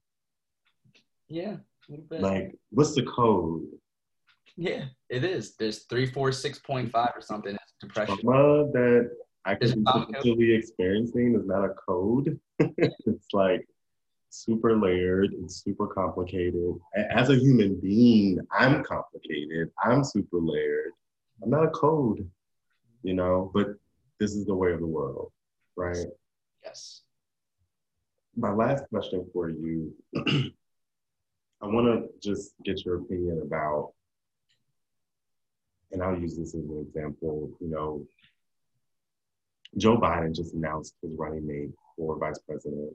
Yeah. a little bit. Like, what's the code? yeah, it is. There's three, four, six point five or something. Depression. Trauma that I Is could be it not a code? potentially experiencing is not a code. *laughs* it's like super layered and super complicated. As a human being, I'm complicated. I'm super layered. I'm not a code, you know, but this is the way of the world, right? Yes. my last question for you *clears throat* i want to just get your opinion about and i'll use this as an example you know joe biden just announced his running mate for vice president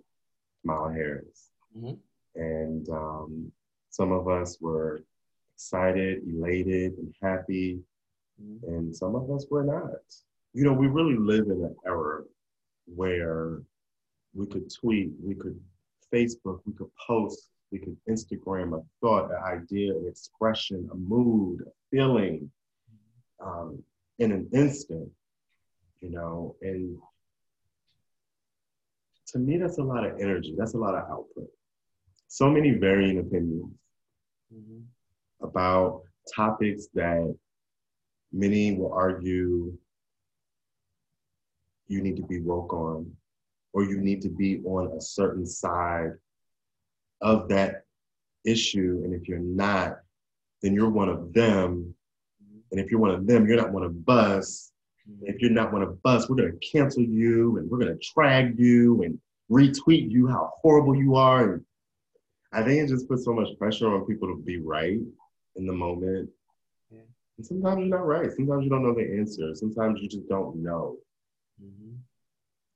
kamala harris Mhm. and um, some of us were excited elated and happy Mhm. and some of us were not you know we really live in an era where we could tweet, we could Facebook, we could post, we could Instagram a thought, an idea, an expression, a mood, a feeling um, in an instant, you know. And to me, that's a lot of energy, that's a lot of output. So many varying opinions Mhm. about topics that many will argue you need to be woke on, or you need to be on a certain side of that issue. And if you're not, then you're one of them. And if you're one of them, you're not one of us. If you're not one of us, we're going to cancel you and we're going to drag you and retweet you how horrible you are. And I think it just puts so much pressure on people to be right in the moment. Yeah. And sometimes you're not right. Sometimes you don't know the answer. Sometimes you just don't know. Mhm.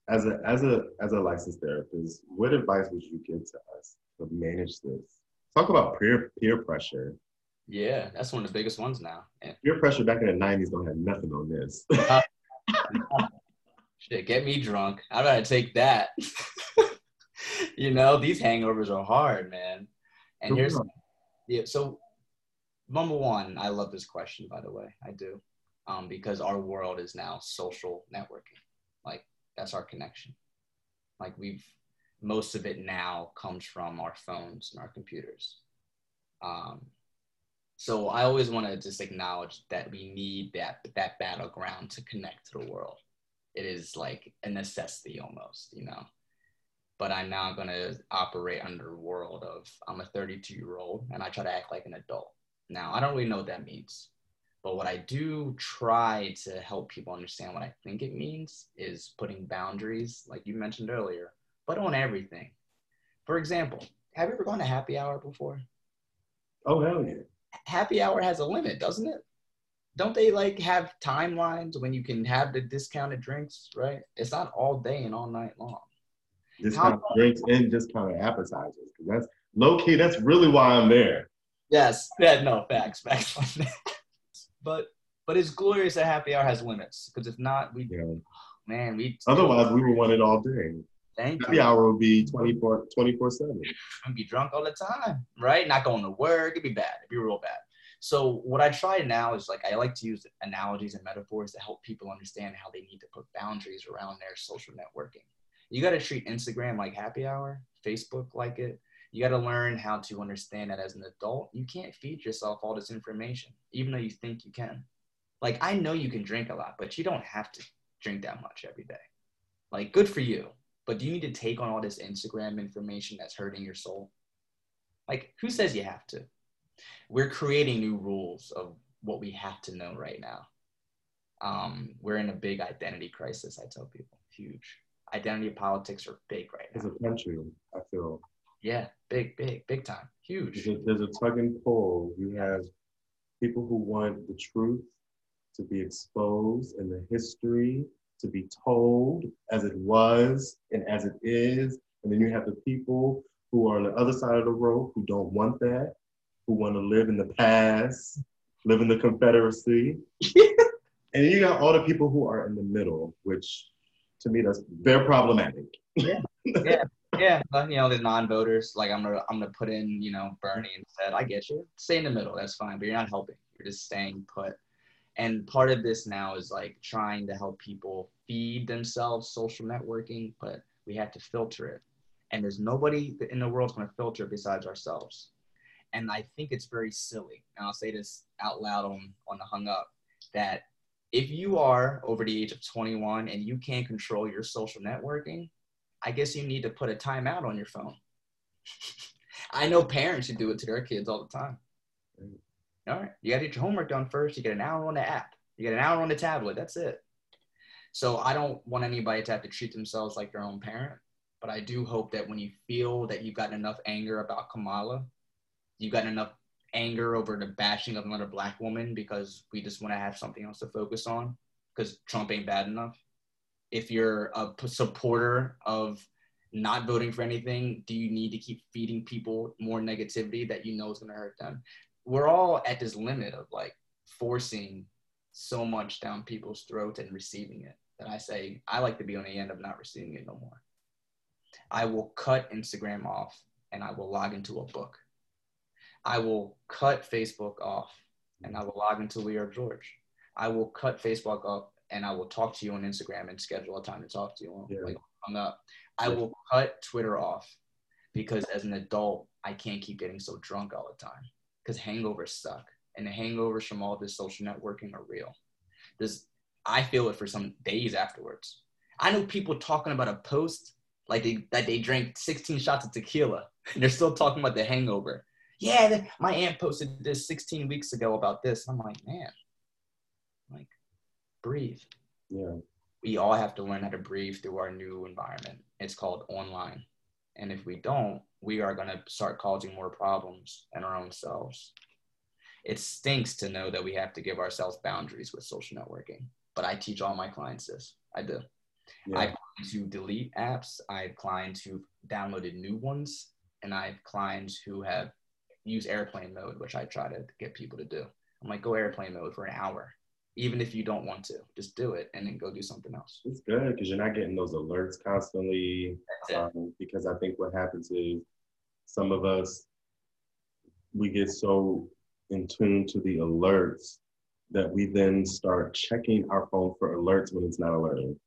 As a as a as a licensed therapist, what advice would you give to us to manage this? Talk about peer peer pressure. Yeah, that's one of the biggest ones now. And Peer pressure back in the '90s don't have nothing on this. *laughs* shit, get me drunk. I'd rather take that. *laughs* you know, these hangovers are hard, man. And here's yeah, so number one, I love this question, by the way. I do. Um, because our world is now social networking. Like that's our connection. Like we've most of it now comes from our phones and our computers. Um, so I always want to just acknowledge that we need that that battleground to connect to the world. It is like a necessity almost, you know. But I'm now going to operate under a world of I'm a 32 year old and I try to act like an adult. Now I don't really know what that means, but what I do try to help people understand what I think it means is putting boundaries, like you mentioned earlier, but on everything. For example, have you ever gone to happy hour before? oh hell yeah. Happy hour has a limit, doesn't it? Don't they like have timelines when you can have the discounted drinks, right? It's not all day and all night long. Discount drinks and discounted appetizers. that's low key. That's really why I'm there. Yes, yeah, no facts, facts. *laughs* But but it's glorious that happy hour has limits because if not, we know. man we Otherwise, we would want it all day. Thank Happy you. hour will be 24 24 seven. and be drunk all the time, right? Not going to work. It'd be bad. It'd be real bad. So what I try now is like I like to use analogies and metaphors to help people understand how they need to put boundaries around their social networking. You got to treat Instagram like happy hour, Facebook like it. You got to learn how to understand that as an adult, you can't feed yourself all this information, even though you think you can. Like I know you can drink a lot, but you don't have to drink that much every day. Like good for you, but do you need to take on all this Instagram information that's hurting your soul? Like, who says you have to? We're creating new rules of what we have to know right now. Um, we're in a big identity crisis, I tell people. Huge. Identity politics are big right now. As a country, I feel Yeah, big, big, big time. Huge. there's a, there's a tug and pull. You have people who want the truth to be exposed and the history to be told as it was and as it is. And then you have the people who are on the other side of the road who don't want that, who want to live in the past, live in the Confederacy. *laughs* and then you got all the people who are in the middle, which to me that's very problematic. yeah, but, you know, the non-voters, like I'm gonna, I'm gonna put in, you know, Bernie instead. I get you. Stay in the middle. That's fine, but you're not helping. You're just staying put. And part of this now is like trying to help people feed themselves social networking, but we have to filter it. And there's nobody in the world going to filter besides ourselves. And I think it's very silly. And I'll say this out loud on on the hung up that if you are over the age of 21 and you can't control your social networking, I guess you need to put a timeout on your phone. *laughs* I know parents who do it to their kids all the time. All right, you got to get your homework done first. You get an hour on the app. You get an hour on the tablet. That's it. So I don't want anybody to have to treat themselves like their own parent. But I do hope that when you feel that you've gotten enough anger about Kamala, you've enough anger over the bashing of another black woman because we just want to have something else to focus on because Trump ain't bad enough. If you're a supporter of not voting for anything, do you need to keep feeding people more negativity that you know is going to hurt them? We're all at this limit of like forcing so much down people's throats and receiving it that I say I like to be on the end of not receiving it no more. I will cut Instagram off and I will log into a book. I will cut Facebook off and I will log into We Are George. I will cut Facebook off and I will talk to you on Instagram and schedule a time to talk to you on. Yeah. Like hung up. I will cut Twitter off because as an adult, I can't keep getting so drunk all the time because hangovers suck. And the hangovers from all this social networking are real. This I feel it for some days afterwards. I know people talking about a post like they that they drank 16 shots of tequila *laughs* and they're still talking about the hangover. Yeah, my aunt posted this 16 weeks ago about this. I'm like, man, like, breathe. Yeah. We all have to learn how to breathe through our new environment. It's called online. And if we don't, we are going to start causing more problems in our own selves. It stinks to know that we have to give ourselves boundaries with social networking, but I teach all my clients this. I do. Yeah. I have clients who delete apps. I have clients who've downloaded new ones, and I have clients who have used airplane mode, which I try to get people to do. I'm like, go airplane mode for an hour, even if you don't want to. Just do it, and then go do something else. It's good because you're not getting those alerts constantly. Um, because I think what happens is some of us we get so in tune to the alerts that we then start checking our phone for alerts when it's not alerting.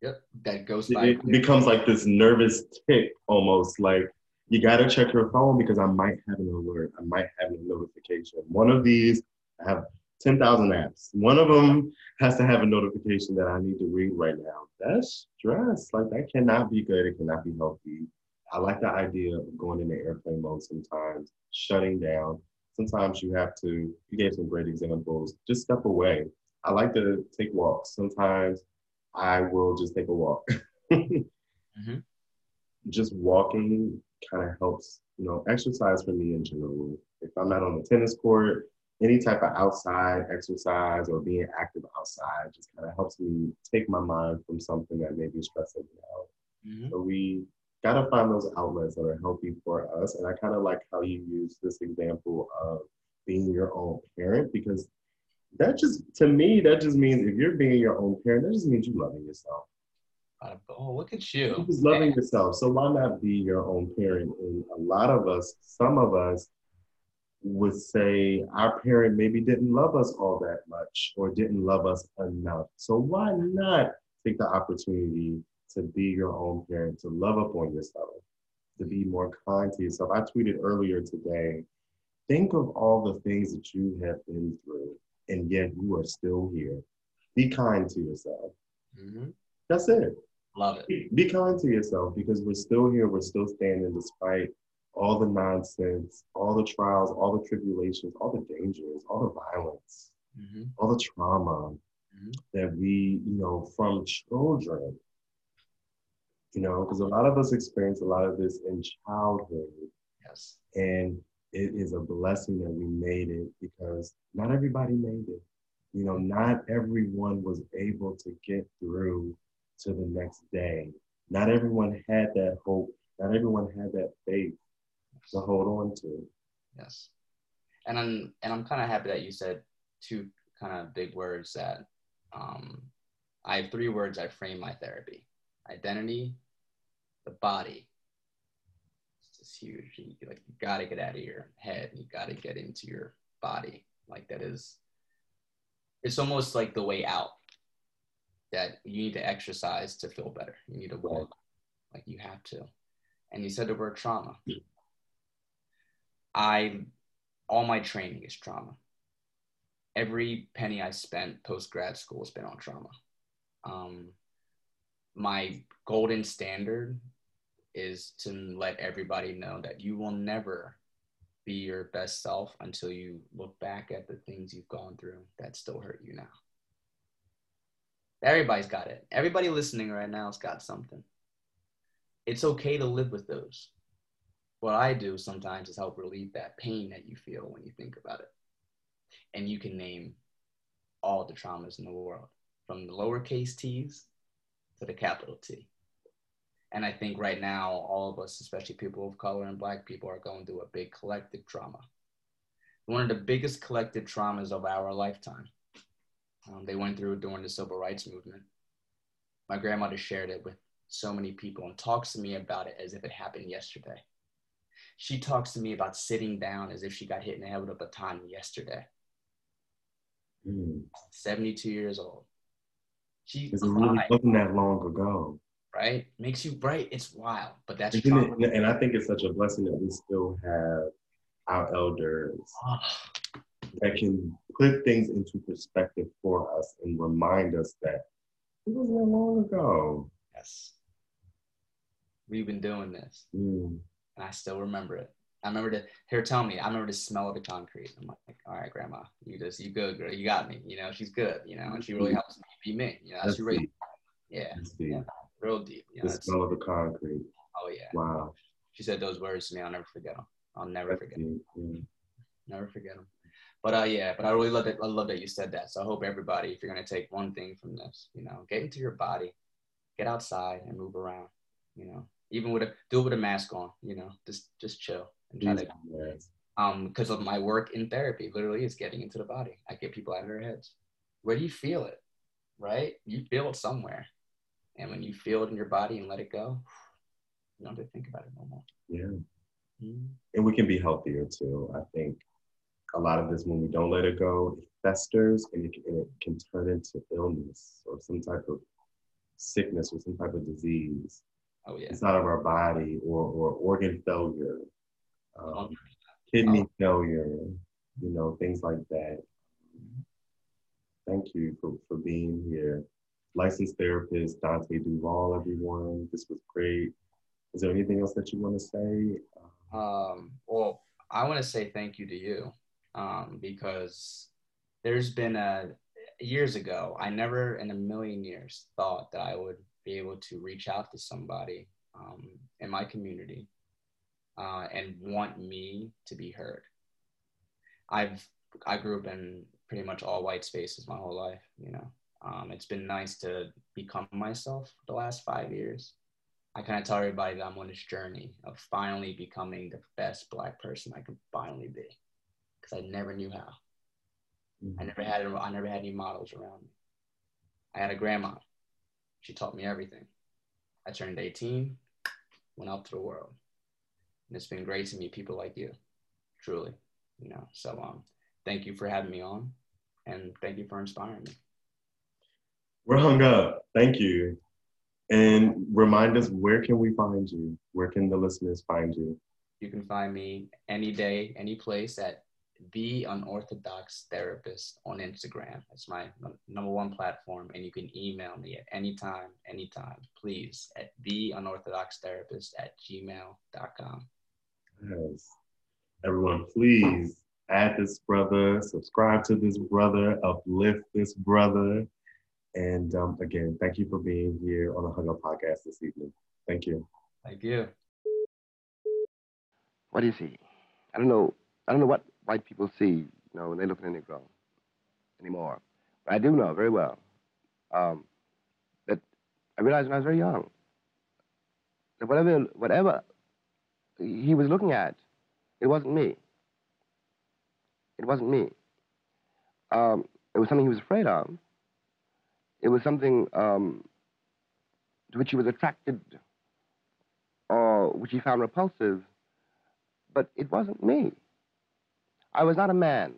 Yep, that goes It, by. it becomes like this nervous tick almost like you got to check your phone because I might have an alert. I might have a notification. One of these, I have 10,000 apps. One of them has to have a notification that I need to read right now. That's stress. Like that cannot be good. It cannot be healthy. I like the idea of going into airplane mode sometimes, shutting down. Sometimes you have to, you gave some great examples, just step away. I like to take walks. Sometimes I will just take a walk. *laughs* Mhm. Just walking kind of helps, you know, exercise for me in general. If I'm not on the tennis court, any type of outside exercise or being active outside just kind of helps me take my mind from something that may be stressing me out. Mhm. So we got to find those outlets that are healthy for us. And I kind of like how you use this example of being your own parent because that just, to me, that just means if you're being your own parent, that just means you're loving yourself. Oh, look at You're you. just loving yourself. So why not be your own parent? And a lot of us, some of us, would say our parent maybe didn't love us all that much or didn't love us enough. So why not take the opportunity to be your own parent, to love up on yourself, to be more kind to yourself? I tweeted earlier today, think of all the things that you have been through, and yet you are still here. Be kind to yourself. Mhm. That's it Love it. be, be kind to yourself because we're still here, we're still standing despite all the nonsense, all the trials, all the tribulations, all the dangers, all the violence, Mhm. all the trauma Mhm. that we, you know, from children. You know, because a lot of us experience a lot of this in childhood, Yes. and it is a blessing that we made it because not everybody made it. You know, not everyone was able to get through to the next day. Not everyone had that hope. Not everyone had that faith to hold on to. Yes. And I'm and I'm kind of happy that you said two kind of big words that um, I have three words I frame my therapy: identity, the body. It's just huge. You, like you got to get out of your head. You got to get into your body. Like that is. It's almost like the way out. That you need to exercise to feel better. You need to walk. Like you have to. And you said the word trauma. I all my training is trauma. Every penny I spent post grad school has been on trauma. Um, my golden standard is to let everybody know that you will never be your best self until you look back at the things you've gone through that still hurt you now. Everybody's got it. Everybody listening right now has got something. It's okay to live with those what I do sometimes is help relieve that pain that you feel when you think about it. And you can name all the traumas in the world, from the lowercase t's to the capital T. And I think right now, all of us, especially people of color and black people, are going through a big collective trauma. One of the biggest collective traumas of our lifetime. Um, they went through during the civil rights movement. My grandmother shared it with so many people and talks to me about it as if it happened yesterday she talks to me about sitting down as if she got hit in the head with a baton yesterday. Mm. 72 years old. She really wasn't that long ago. right? Makes you bright. It's wild, but that's it- and I think it's such a blessing that we still have our elders Ah, that can put things into perspective for us and remind us that it wasn't that long ago. yes. We've been doing this, Mm. And I still remember it. I remember the her telling me, I remember the smell of the concrete. I'm like, all right, grandma, you just you good, girl. You got me. You know, she's good, you know, and she really helps me be me. You know, that's, That's really deep. *laughs* yeah, That's deep. yeah, real deep. You know, The smell of the concrete. oh yeah. Wow. She said those words to me, I'll never forget them. I'll never That's forget deep. Mm. never forget them. But uh, yeah, but I really love that. I love that you said that. So I hope everybody, if you're gonna take one thing from this, you know, get into your body, get outside and move around. You know, even with a do it with a mask on. You know, just just chill and try to. Um, because of my work in therapy, literally, is getting into the body. I get people out of their heads. Where do you feel it? Right? You feel it somewhere, and when you feel it in your body and let it go, you don't have to think about it no more. Yeah. Mhm. And we can be healthier too. I think a lot of this, when we don't let it go, it festers and it, and it can turn into illness or some type of sickness or some type of disease Oh yeah. inside of our body or, or organ failure, um, kidney Oh. failure, you know, things like that. Thank you for, for being here. Licensed therapist Dante Duval, everyone. This was great. Is there anything else that you want to say? Um, well, I want to say thank you to you um, because there's been a years ago, I never in a million years thought that I would be able to reach out to somebody um, in my community uh, and want me to be heard. I've I grew up in pretty much all white spaces my whole life. You know, um, it's been nice to become myself the last five years. I kind of tell everybody that I'm on this journey of finally becoming the best black person I can finally be, because I never knew how. I never had I never had any models around me. I had a grandma. She taught me everything. I turned 18, went out to the world, and it's been great to meet people like you, truly. You know, so um, thank you for having me on, and thank you for inspiring me. We're hung up. Thank you. And remind us where can we find you? Where can the listeners find you? You can find me any day, any place at the unorthodox therapist on Instagram. It's my number one platform, and you can email me at any time, anytime, please, at the unorthodox therapist at gmail.com. Yes. Everyone, please add this brother, subscribe to this brother, uplift this brother. And um, again, thank you for being here on the Hung Up Podcast this evening. Thank you. Thank you. What do you see? I don't know. I don't know what white people see, you know, when they look at a Negro anymore. But I do know very well um, that I realized when I was very young that whatever, whatever he was looking at, it wasn't me. It wasn't me. Um, it was something he was afraid of. It was something um, to which he was attracted or which he found repulsive but it wasn't me. I was not a man